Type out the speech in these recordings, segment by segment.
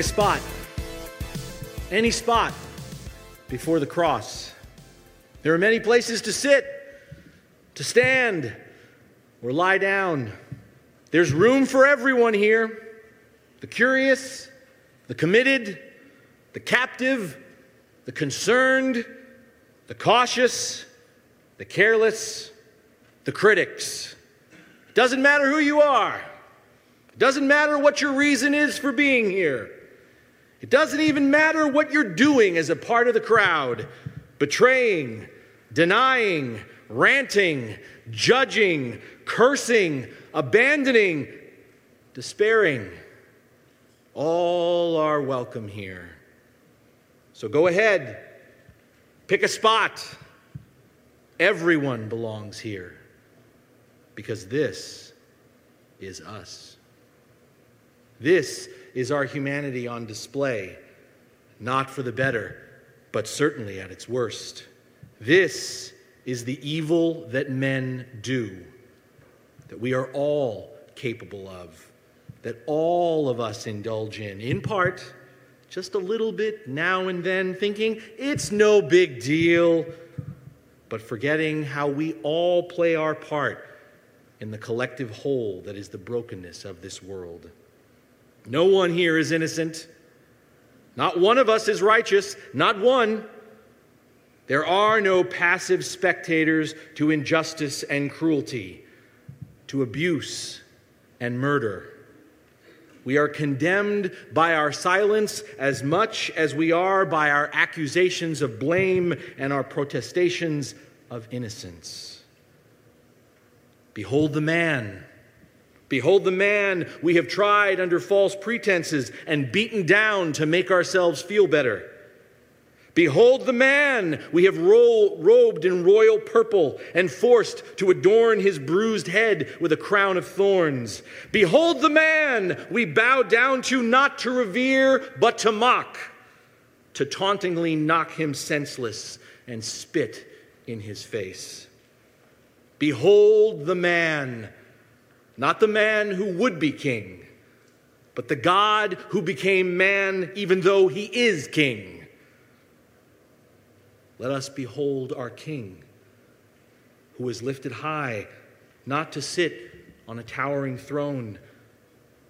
A spot, any spot before the cross. There are many places to sit, to stand, or lie down. There's room for everyone here the curious, the committed, the captive, the concerned, the cautious, the careless, the critics. Doesn't matter who you are. Doesn't matter what your reason is for being here. It doesn't even matter what you're doing as a part of the crowd betraying, denying, ranting, judging, cursing, abandoning, despairing. All are welcome here. So go ahead, pick a spot. Everyone belongs here because this is us. This is our humanity on display, not for the better, but certainly at its worst. This is the evil that men do, that we are all capable of, that all of us indulge in, in part, just a little bit now and then, thinking it's no big deal, but forgetting how we all play our part in the collective whole that is the brokenness of this world. No one here is innocent. Not one of us is righteous, not one. There are no passive spectators to injustice and cruelty, to abuse and murder. We are condemned by our silence as much as we are by our accusations of blame and our protestations of innocence. Behold the man Behold the man we have tried under false pretenses and beaten down to make ourselves feel better. Behold the man we have ro- robed in royal purple and forced to adorn his bruised head with a crown of thorns. Behold the man we bow down to not to revere, but to mock, to tauntingly knock him senseless and spit in his face. Behold the man not the man who would be king, but the God who became man even though he is king. Let us behold our king, who is lifted high, not to sit on a towering throne,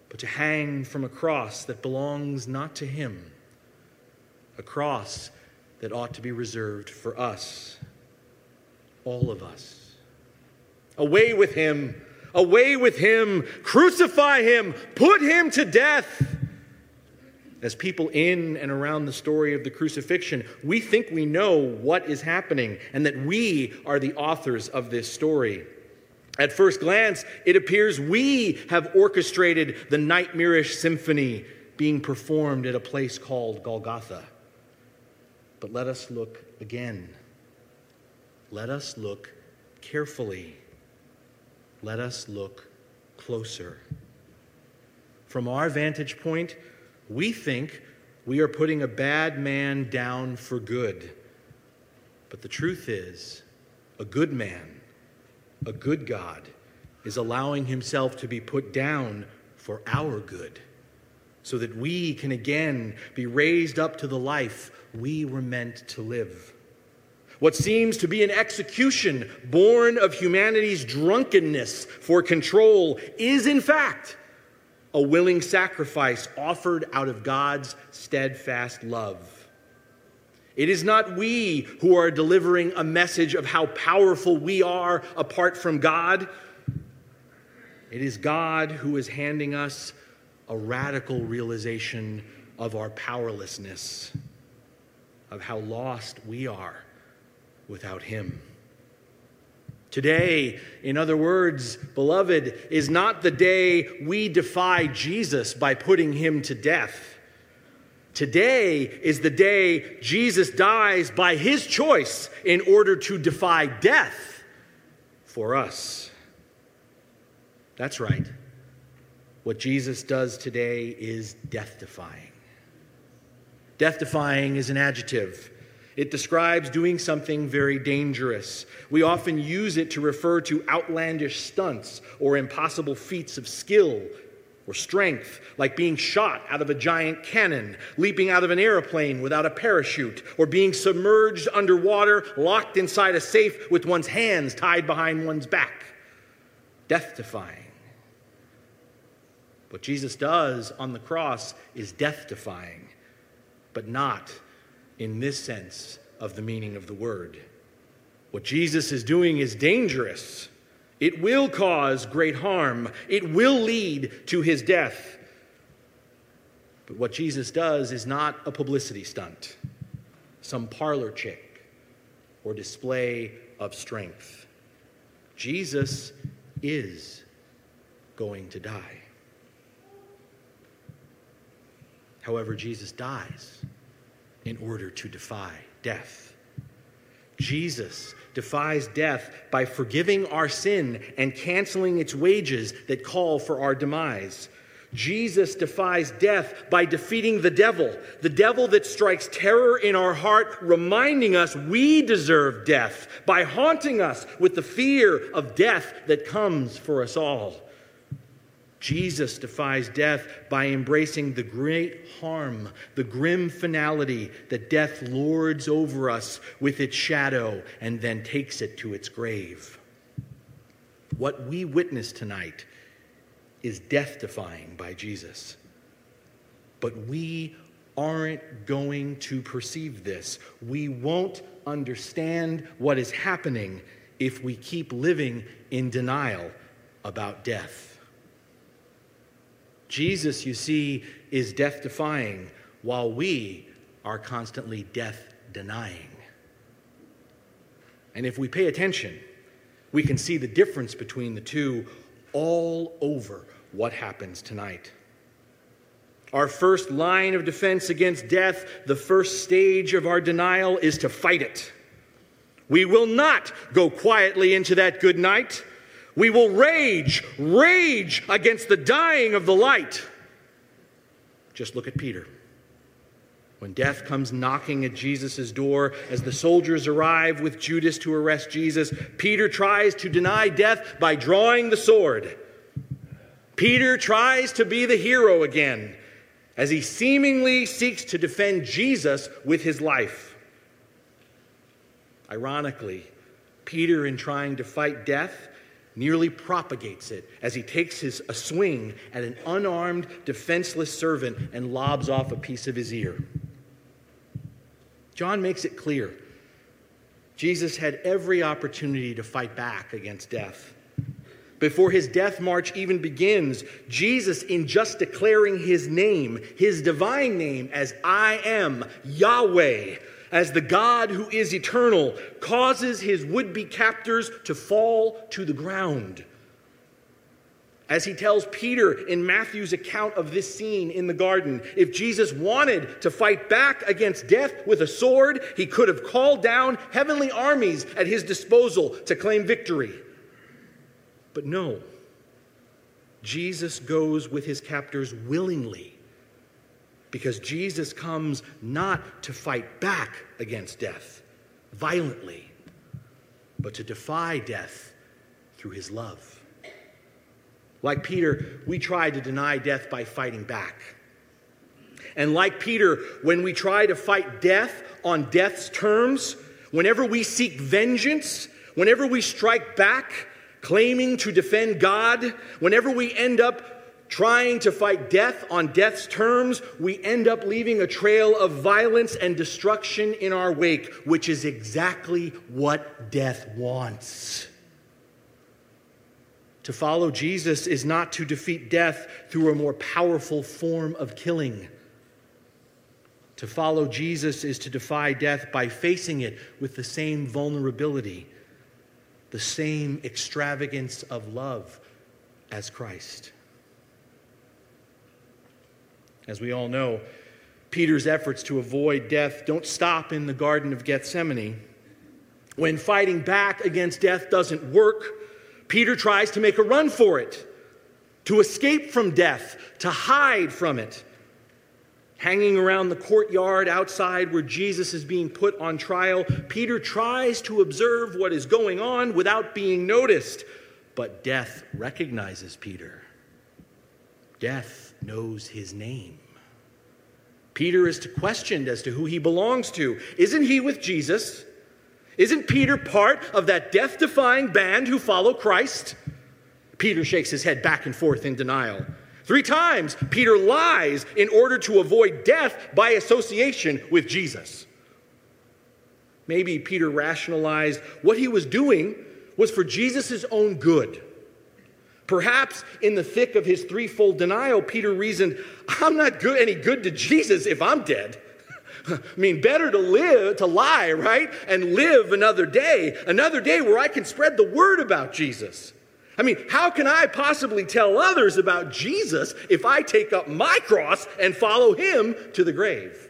but to hang from a cross that belongs not to him, a cross that ought to be reserved for us, all of us. Away with him Away with him, crucify him, put him to death. As people in and around the story of the crucifixion, we think we know what is happening and that we are the authors of this story. At first glance, it appears we have orchestrated the nightmarish symphony being performed at a place called Golgotha. But let us look again. Let us look carefully let us look closer. From our vantage point, we think we are putting a bad man down for good. But the truth is, a good man, a good God, is allowing himself to be put down for our good, so that we can again be raised up to the life we were meant to live. What seems to be an execution born of humanity's drunkenness for control is, in fact, a willing sacrifice offered out of God's steadfast love. It is not we who are delivering a message of how powerful we are apart from God. It is God who is handing us a radical realization of our powerlessness, of how lost we are without Him. Today, in other words, beloved, is not the day we defy Jesus by putting him to death. Today is the day Jesus dies by his choice in order to defy death for us. That's right. What Jesus does today is death defying. Death defying is an adjective. It describes doing something very dangerous. We often use it to refer to outlandish stunts or impossible feats of skill or strength, like being shot out of a giant cannon, leaping out of an airplane without a parachute, or being submerged underwater, locked inside a safe with one's hands tied behind one's back. Death defying. What Jesus does on the cross is death defying, but not in this sense of the meaning of the word. What Jesus is doing is dangerous. It will cause great harm. It will lead to his death. But what Jesus does is not a publicity stunt, some parlor trick, or display of strength. Jesus is going to die. However, Jesus dies in order to defy death. Jesus defies death by forgiving our sin and canceling its wages that call for our demise. Jesus defies death by defeating the devil, the devil that strikes terror in our heart, reminding us we deserve death, by haunting us with the fear of death that comes for us all. Jesus defies death by embracing the great harm, the grim finality that death lords over us with its shadow and then takes it to its grave. What we witness tonight is death defying by Jesus. But we aren't going to perceive this. We won't understand what is happening if we keep living in denial about death. Jesus, you see, is death defying, while we are constantly death denying. And if we pay attention, we can see the difference between the two all over what happens tonight. Our first line of defense against death, the first stage of our denial, is to fight it. We will not go quietly into that good night. We will rage, rage against the dying of the light. Just look at Peter. When death comes knocking at Jesus' door, as the soldiers arrive with Judas to arrest Jesus, Peter tries to deny death by drawing the sword. Peter tries to be the hero again as he seemingly seeks to defend Jesus with his life. Ironically, Peter, in trying to fight death, nearly propagates it as he takes his, a swing at an unarmed, defenseless servant and lobs off a piece of his ear. John makes it clear Jesus had every opportunity to fight back against death. Before his death march even begins, Jesus, in just declaring his name, his divine name, as I am Yahweh, as the God who is eternal, causes his would be captors to fall to the ground. As he tells Peter in Matthew's account of this scene in the garden, if Jesus wanted to fight back against death with a sword, he could have called down heavenly armies at his disposal to claim victory. But no, Jesus goes with his captors willingly because Jesus comes not to fight back against death violently, but to defy death through his love. Like Peter, we try to deny death by fighting back. And like Peter, when we try to fight death on death's terms, whenever we seek vengeance, whenever we strike back, claiming to defend God, whenever we end up trying to fight death on death's terms, we end up leaving a trail of violence and destruction in our wake, which is exactly what death wants. To follow Jesus is not to defeat death through a more powerful form of killing. To follow Jesus is to defy death by facing it with the same vulnerability the same extravagance of love as Christ. As we all know, Peter's efforts to avoid death don't stop in the Garden of Gethsemane. When fighting back against death doesn't work, Peter tries to make a run for it, to escape from death, to hide from it. Hanging around the courtyard outside where Jesus is being put on trial, Peter tries to observe what is going on without being noticed. But death recognizes Peter. Death knows his name. Peter is questioned as to who he belongs to. Isn't he with Jesus? Isn't Peter part of that death defying band who follow Christ? Peter shakes his head back and forth in denial. Three times, Peter lies in order to avoid death by association with Jesus. Maybe Peter rationalized what he was doing was for Jesus' own good. Perhaps in the thick of his threefold denial, Peter reasoned, I'm not good, any good to Jesus if I'm dead. I mean, better to live, to lie, right? And live another day, another day where I can spread the word about Jesus. I mean, how can I possibly tell others about Jesus if I take up my cross and follow him to the grave?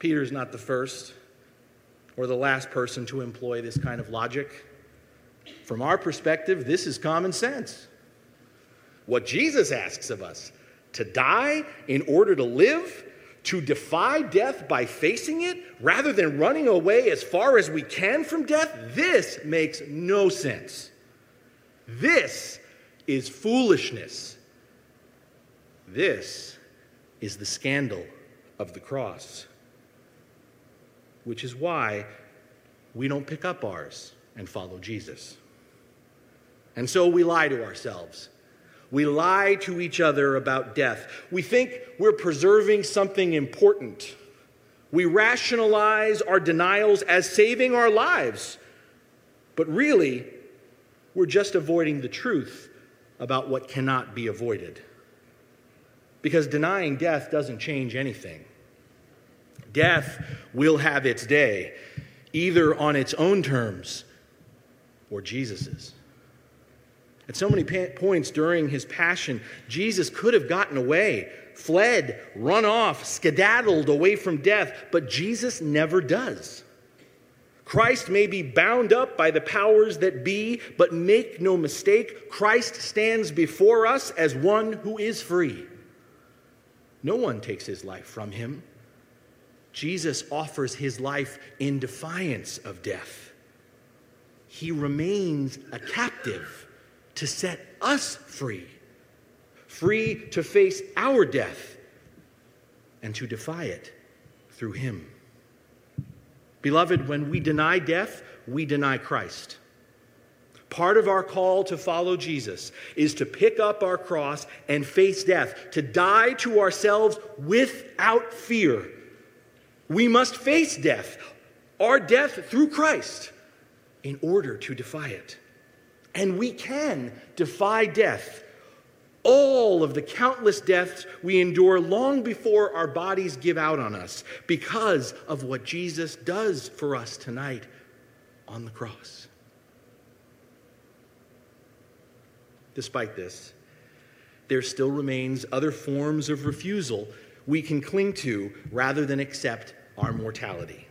Peter's not the first or the last person to employ this kind of logic. From our perspective, this is common sense. What Jesus asks of us to die in order to live to defy death by facing it rather than running away as far as we can from death, this makes no sense. This is foolishness. This is the scandal of the cross, which is why we don't pick up ours and follow Jesus. And so we lie to ourselves we lie to each other about death. We think we're preserving something important. We rationalize our denials as saving our lives. But really, we're just avoiding the truth about what cannot be avoided. Because denying death doesn't change anything. Death will have its day, either on its own terms or Jesus's. At so many points during his passion, Jesus could have gotten away, fled, run off, skedaddled away from death, but Jesus never does. Christ may be bound up by the powers that be, but make no mistake, Christ stands before us as one who is free. No one takes his life from him. Jesus offers his life in defiance of death. He remains a captive to set us free, free to face our death and to defy it through Him. Beloved, when we deny death, we deny Christ. Part of our call to follow Jesus is to pick up our cross and face death, to die to ourselves without fear. We must face death, our death through Christ, in order to defy it. And we can defy death. All of the countless deaths we endure long before our bodies give out on us because of what Jesus does for us tonight on the cross. Despite this, there still remains other forms of refusal we can cling to rather than accept our mortality.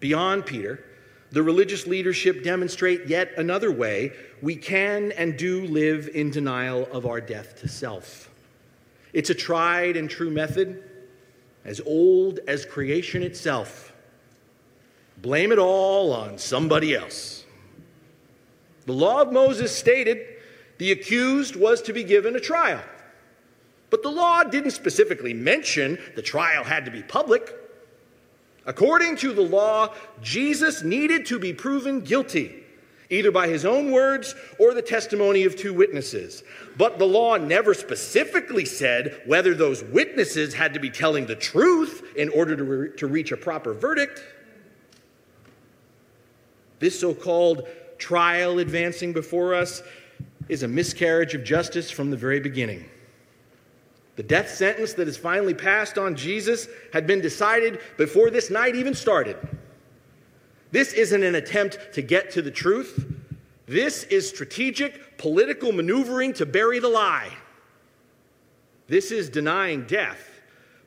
Beyond Peter, the religious leadership demonstrate yet another way we can and do live in denial of our death to self. It's a tried and true method, as old as creation itself. Blame it all on somebody else. The law of Moses stated the accused was to be given a trial. But the law didn't specifically mention the trial had to be public. According to the law, Jesus needed to be proven guilty, either by his own words or the testimony of two witnesses. But the law never specifically said whether those witnesses had to be telling the truth in order to, re- to reach a proper verdict. This so called trial advancing before us is a miscarriage of justice from the very beginning. The death sentence that is finally passed on Jesus had been decided before this night even started. This isn't an attempt to get to the truth. This is strategic political maneuvering to bury the lie. This is denying death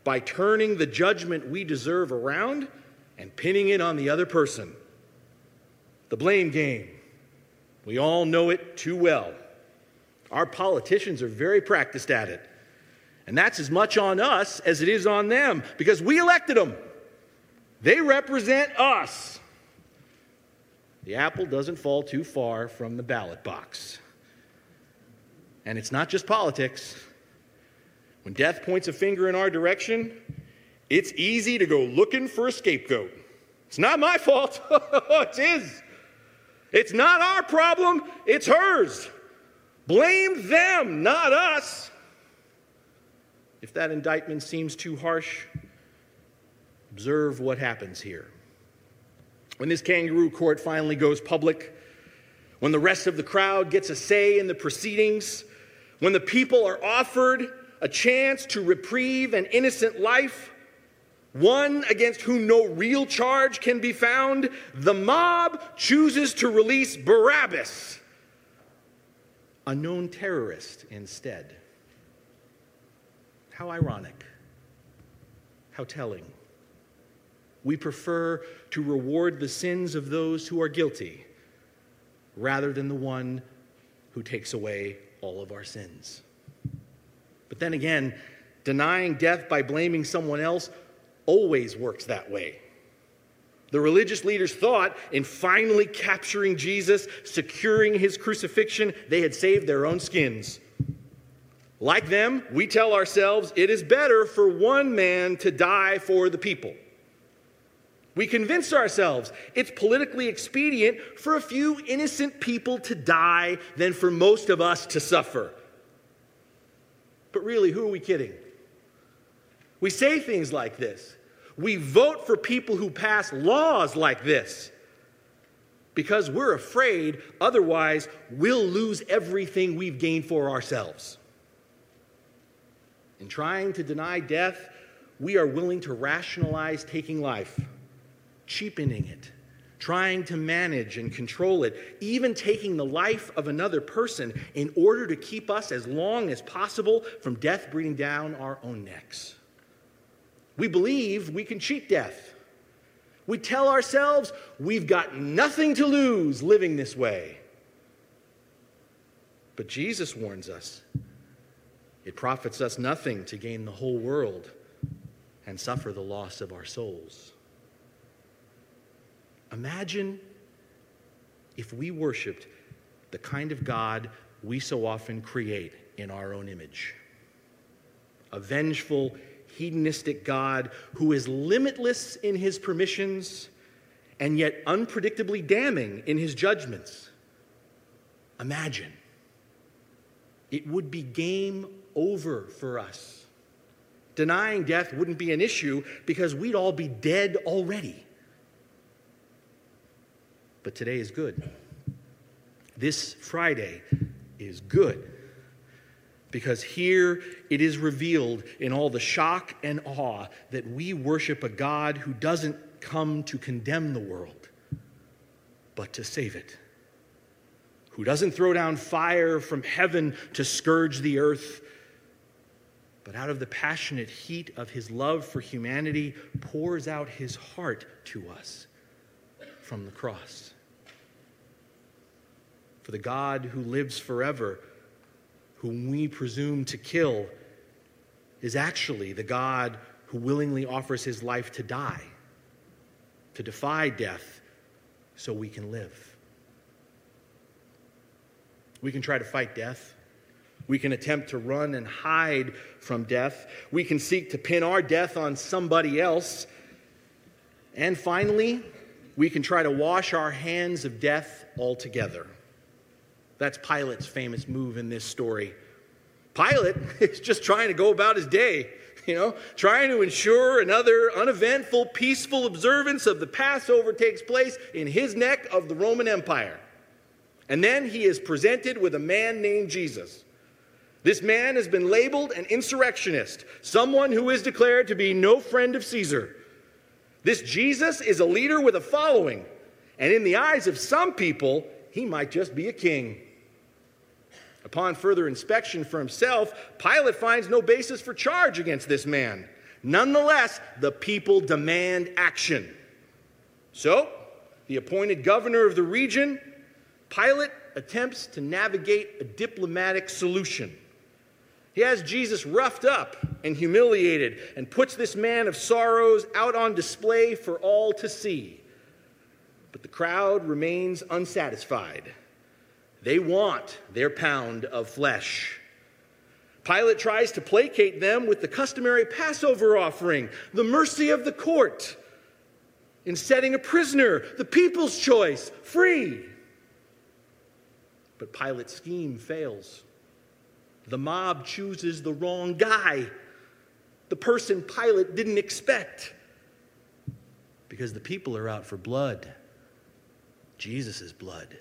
by turning the judgment we deserve around and pinning it on the other person. The blame game. We all know it too well. Our politicians are very practiced at it. And that's as much on us as it is on them because we elected them. They represent us. The apple doesn't fall too far from the ballot box. And it's not just politics. When death points a finger in our direction, it's easy to go looking for a scapegoat. It's not my fault, it's his. It's not our problem, it's hers. Blame them, not us. If that indictment seems too harsh, observe what happens here. When this kangaroo court finally goes public, when the rest of the crowd gets a say in the proceedings, when the people are offered a chance to reprieve an innocent life, one against whom no real charge can be found, the mob chooses to release Barabbas, a known terrorist, instead. How ironic. How telling. We prefer to reward the sins of those who are guilty rather than the one who takes away all of our sins. But then again, denying death by blaming someone else always works that way. The religious leaders thought in finally capturing Jesus, securing his crucifixion, they had saved their own skins. Like them, we tell ourselves it is better for one man to die for the people. We convince ourselves it's politically expedient for a few innocent people to die than for most of us to suffer. But really, who are we kidding? We say things like this. We vote for people who pass laws like this because we're afraid otherwise we'll lose everything we've gained for ourselves. In trying to deny death, we are willing to rationalize taking life, cheapening it trying to manage and control it, even taking the life of another person in order to keep us as long as possible from death breathing down our own necks. We believe we can cheat death. We tell ourselves we've got nothing to lose living this way. But Jesus warns us it profits us nothing to gain the whole world and suffer the loss of our souls. Imagine if we worshiped the kind of God we so often create in our own image a vengeful, hedonistic God who is limitless in his permissions and yet unpredictably damning in his judgments. Imagine. It would be game over for us. Denying death wouldn't be an issue because we'd all be dead already but today is good. This Friday is good because here it is revealed in all the shock and awe that we worship a God who doesn't come to condemn the world, but to save it, who doesn't throw down fire from heaven to scourge the earth. But out of the passionate heat of his love for humanity, pours out his heart to us from the cross. For the God who lives forever, whom we presume to kill, is actually the God who willingly offers his life to die, to defy death, so we can live. We can try to fight death. We can attempt to run and hide from death. We can seek to pin our death on somebody else. And finally, we can try to wash our hands of death altogether. That's Pilate's famous move in this story. Pilate is just trying to go about his day, you know, trying to ensure another uneventful, peaceful observance of the Passover takes place in his neck of the Roman Empire. And then he is presented with a man named Jesus. This man has been labeled an insurrectionist, someone who is declared to be no friend of Caesar. This Jesus is a leader with a following, And in the eyes of some people, he might just be a king. Upon further inspection for himself, Pilate finds no basis for charge against this man. Nonetheless, the people demand action. So, the appointed governor of the region, Pilate attempts to navigate a diplomatic solution. He has Jesus roughed up and humiliated and puts this man of sorrows out on display for all to see. But the crowd remains unsatisfied. They want their pound of flesh. Pilate tries to placate them with the customary Passover offering, the mercy of the court, in setting a prisoner, the people's choice, free. But Pilate's scheme fails. The mob chooses the wrong guy, the person Pilate didn't expect, because the people are out for blood Jesus' blood.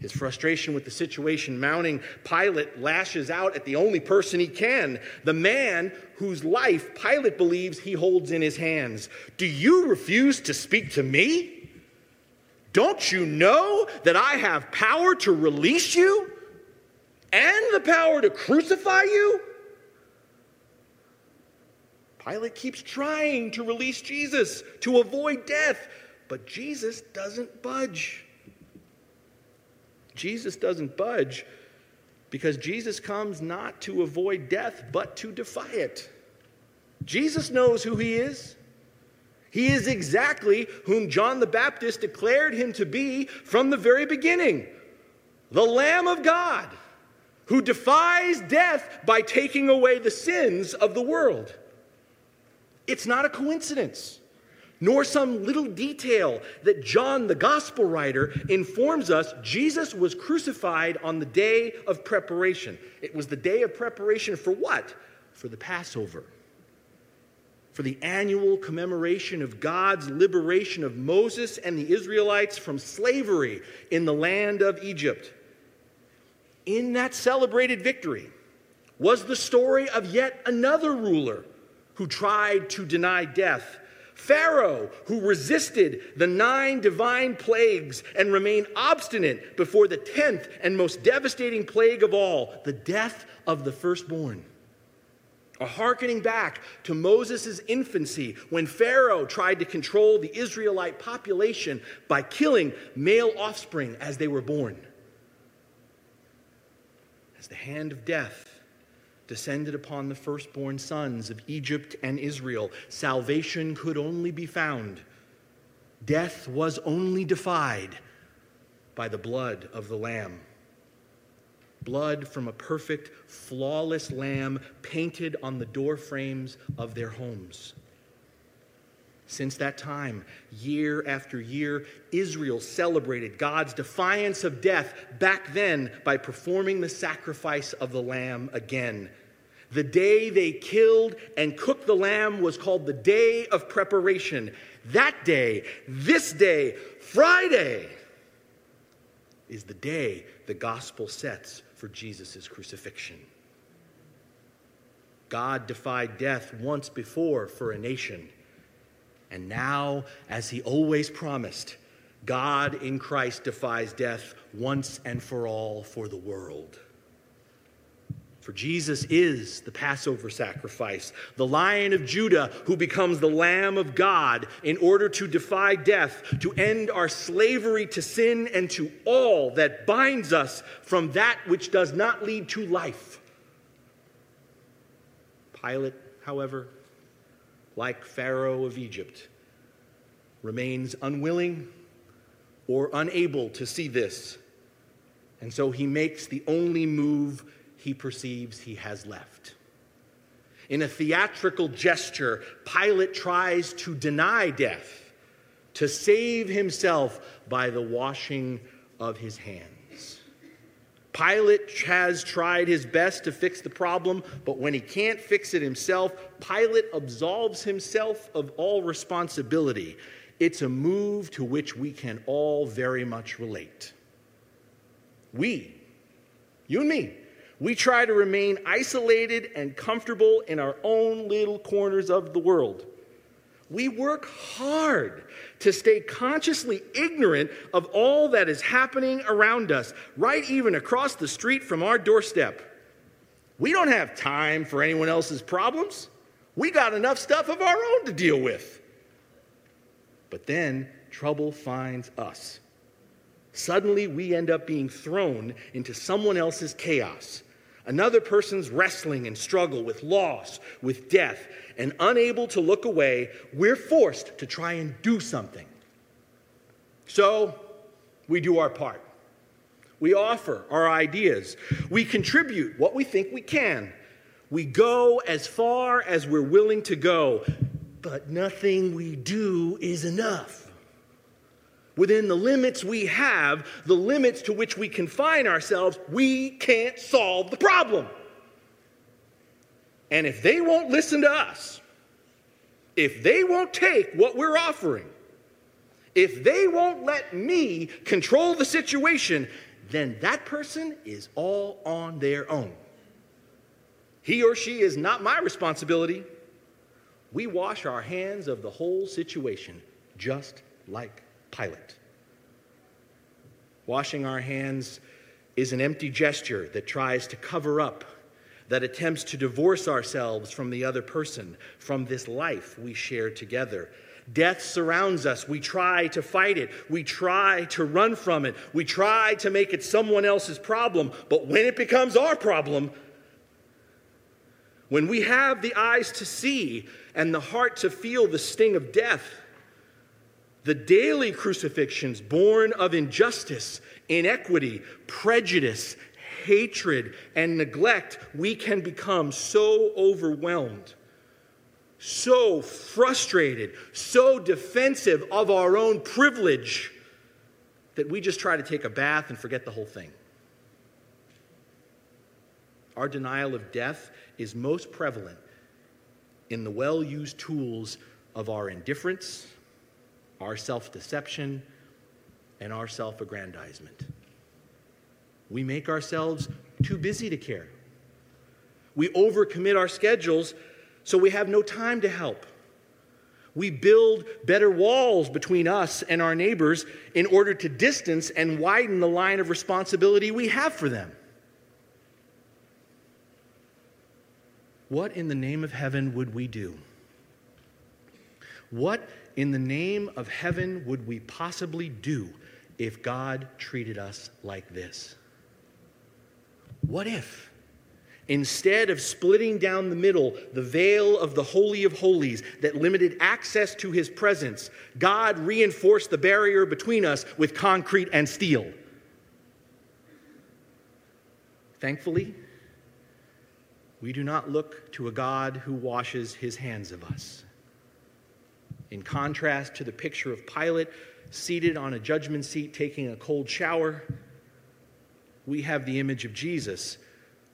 His frustration with the situation mounting, Pilate lashes out at the only person he can, the man whose life Pilate believes he holds in his hands. Do you refuse to speak to me? Don't you know that I have power to release you and the power to crucify you? Pilate keeps trying to release Jesus to avoid death, but Jesus doesn't budge. Jesus doesn't budge because Jesus comes not to avoid death, but to defy it. Jesus knows who he is. He is exactly whom John the Baptist declared him to be from the very beginning the Lamb of God who defies death by taking away the sins of the world. It's not a coincidence nor some little detail that John, the gospel writer, informs us Jesus was crucified on the day of preparation. It was the day of preparation for what? For the Passover. For the annual commemoration of God's liberation of Moses and the Israelites from slavery in the land of Egypt. In that celebrated victory was the story of yet another ruler who tried to deny death Pharaoh, who resisted the nine divine plagues and remained obstinate before the tenth and most devastating plague of all, the death of the firstborn. A hearkening back to Moses' infancy when Pharaoh tried to control the Israelite population by killing male offspring as they were born. The hand of death descended upon the firstborn sons of Egypt and Israel. Salvation could only be found. Death was only defied by the blood of the Lamb. Blood from a perfect, flawless lamb painted on the door frames of their homes. Since that time, year after year, Israel celebrated God's defiance of death back then by performing the sacrifice of the lamb again. The day they killed and cooked the lamb was called the day of preparation. That day, this day, Friday, is the day the gospel sets for Jesus' crucifixion. God defied death once before for a nation. And now, as he always promised, God in Christ defies death once and for all for the world. For Jesus is the Passover sacrifice, the lion of Judah who becomes the Lamb of God in order to defy death, to end our slavery to sin and to all that binds us from that which does not lead to life. Pilate, however, like Pharaoh of Egypt, remains unwilling or unable to see this. And so he makes the only move he perceives he has left. In a theatrical gesture, Pilate tries to deny death, to save himself by the washing of his hands. Pilate has tried his best to fix the problem, but when he can't fix it himself, Pilate absolves himself of all responsibility. It's a move to which we can all very much relate. We, you and me, we try to remain isolated and comfortable in our own little corners of the world. We work hard to stay consciously ignorant of all that is happening around us, right even across the street from our doorstep. We don't have time for anyone else's problems. We got enough stuff of our own to deal with. But then trouble finds us. Suddenly, we end up being thrown into someone else's chaos, another person's wrestling and struggle with loss, with death, and unable to look away, we're forced to try and do something. So, we do our part. We offer our ideas. We contribute what we think we can. We go as far as we're willing to go, but nothing we do is enough within the limits we have, the limits to which we confine ourselves, we can't solve the problem. And if they won't listen to us, if they won't take what we're offering, if they won't let me control the situation, then that person is all on their own. He or she is not my responsibility. We wash our hands of the whole situation, just like Pilate. Washing our hands is an empty gesture that tries to cover up, that attempts to divorce ourselves from the other person, from this life we share together. Death surrounds us. We try to fight it. We try to run from it. We try to make it someone else's problem. But when it becomes our problem, when we have the eyes to see and the heart to feel the sting of death, the daily crucifixions born of injustice, inequity, prejudice, hatred, and neglect, we can become so overwhelmed, so frustrated, so defensive of our own privilege that we just try to take a bath and forget the whole thing. Our denial of death is most prevalent in the well used tools of our indifference our self deception, and our self aggrandizement. We make ourselves too busy to care. We overcommit our schedules so we have no time to help. We build better walls between us and our neighbors in order to distance and widen the line of responsibility we have for them. What in the name of heaven would we do? What in the name of heaven would we possibly do if God treated us like this? What if, instead of splitting down the middle the veil of the Holy of Holies that limited access to his presence, God reinforced the barrier between us with concrete and steel? Thankfully, we do not look to a God who washes his hands of us. In contrast to the picture of Pilate seated on a judgment seat taking a cold shower, we have the image of Jesus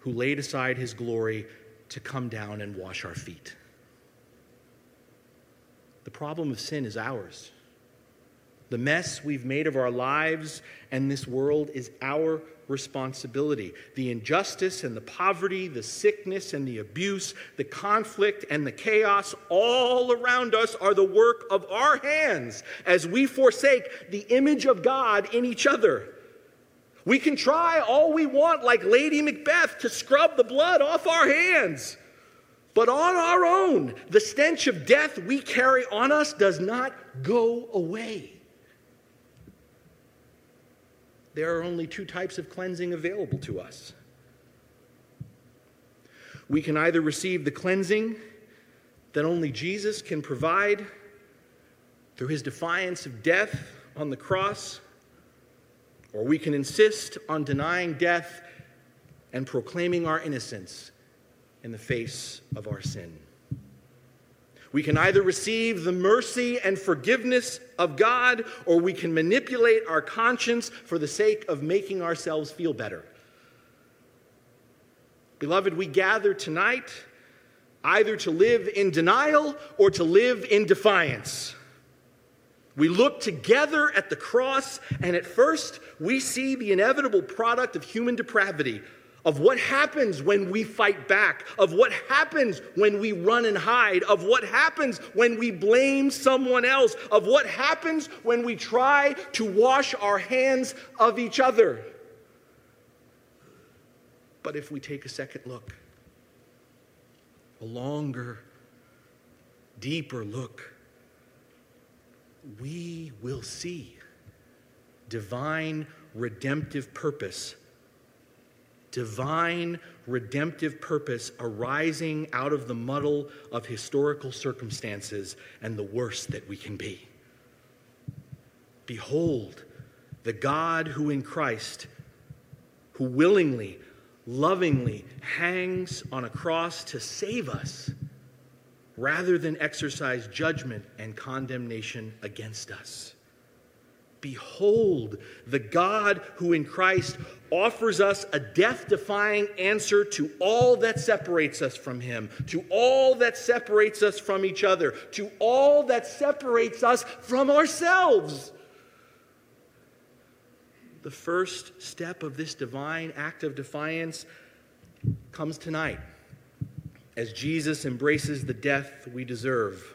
who laid aside his glory to come down and wash our feet. The problem of sin is ours. The mess we've made of our lives and this world is our responsibility. The injustice and the poverty, the sickness and the abuse, the conflict and the chaos all around us are the work of our hands as we forsake the image of God in each other. We can try all we want, like Lady Macbeth, to scrub the blood off our hands. But on our own, the stench of death we carry on us does not go away there are only two types of cleansing available to us. We can either receive the cleansing that only Jesus can provide through his defiance of death on the cross, or we can insist on denying death and proclaiming our innocence in the face of our sin. We can either receive the mercy and forgiveness of God, or we can manipulate our conscience for the sake of making ourselves feel better. Beloved, we gather tonight either to live in denial or to live in defiance. We look together at the cross, and at first we see the inevitable product of human depravity of what happens when we fight back, of what happens when we run and hide, of what happens when we blame someone else, of what happens when we try to wash our hands of each other. But if we take a second look, a longer, deeper look, we will see divine redemptive purpose divine redemptive purpose arising out of the muddle of historical circumstances and the worst that we can be. Behold, the God who in Christ, who willingly, lovingly hangs on a cross to save us rather than exercise judgment and condemnation against us. Behold, the God who in Christ offers us a death defying answer to all that separates us from Him, to all that separates us from each other, to all that separates us from ourselves. The first step of this divine act of defiance comes tonight as Jesus embraces the death we deserve.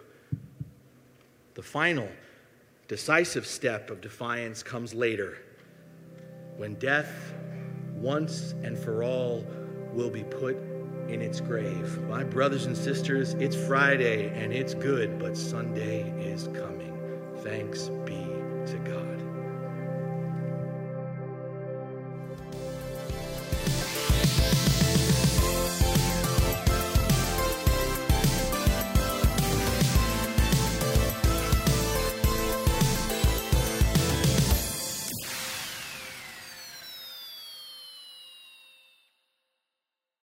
The final decisive step of defiance comes later when death, once and for all, will be put in its grave. My brothers and sisters, it's Friday and it's good, but Sunday is coming. Thanks be to God.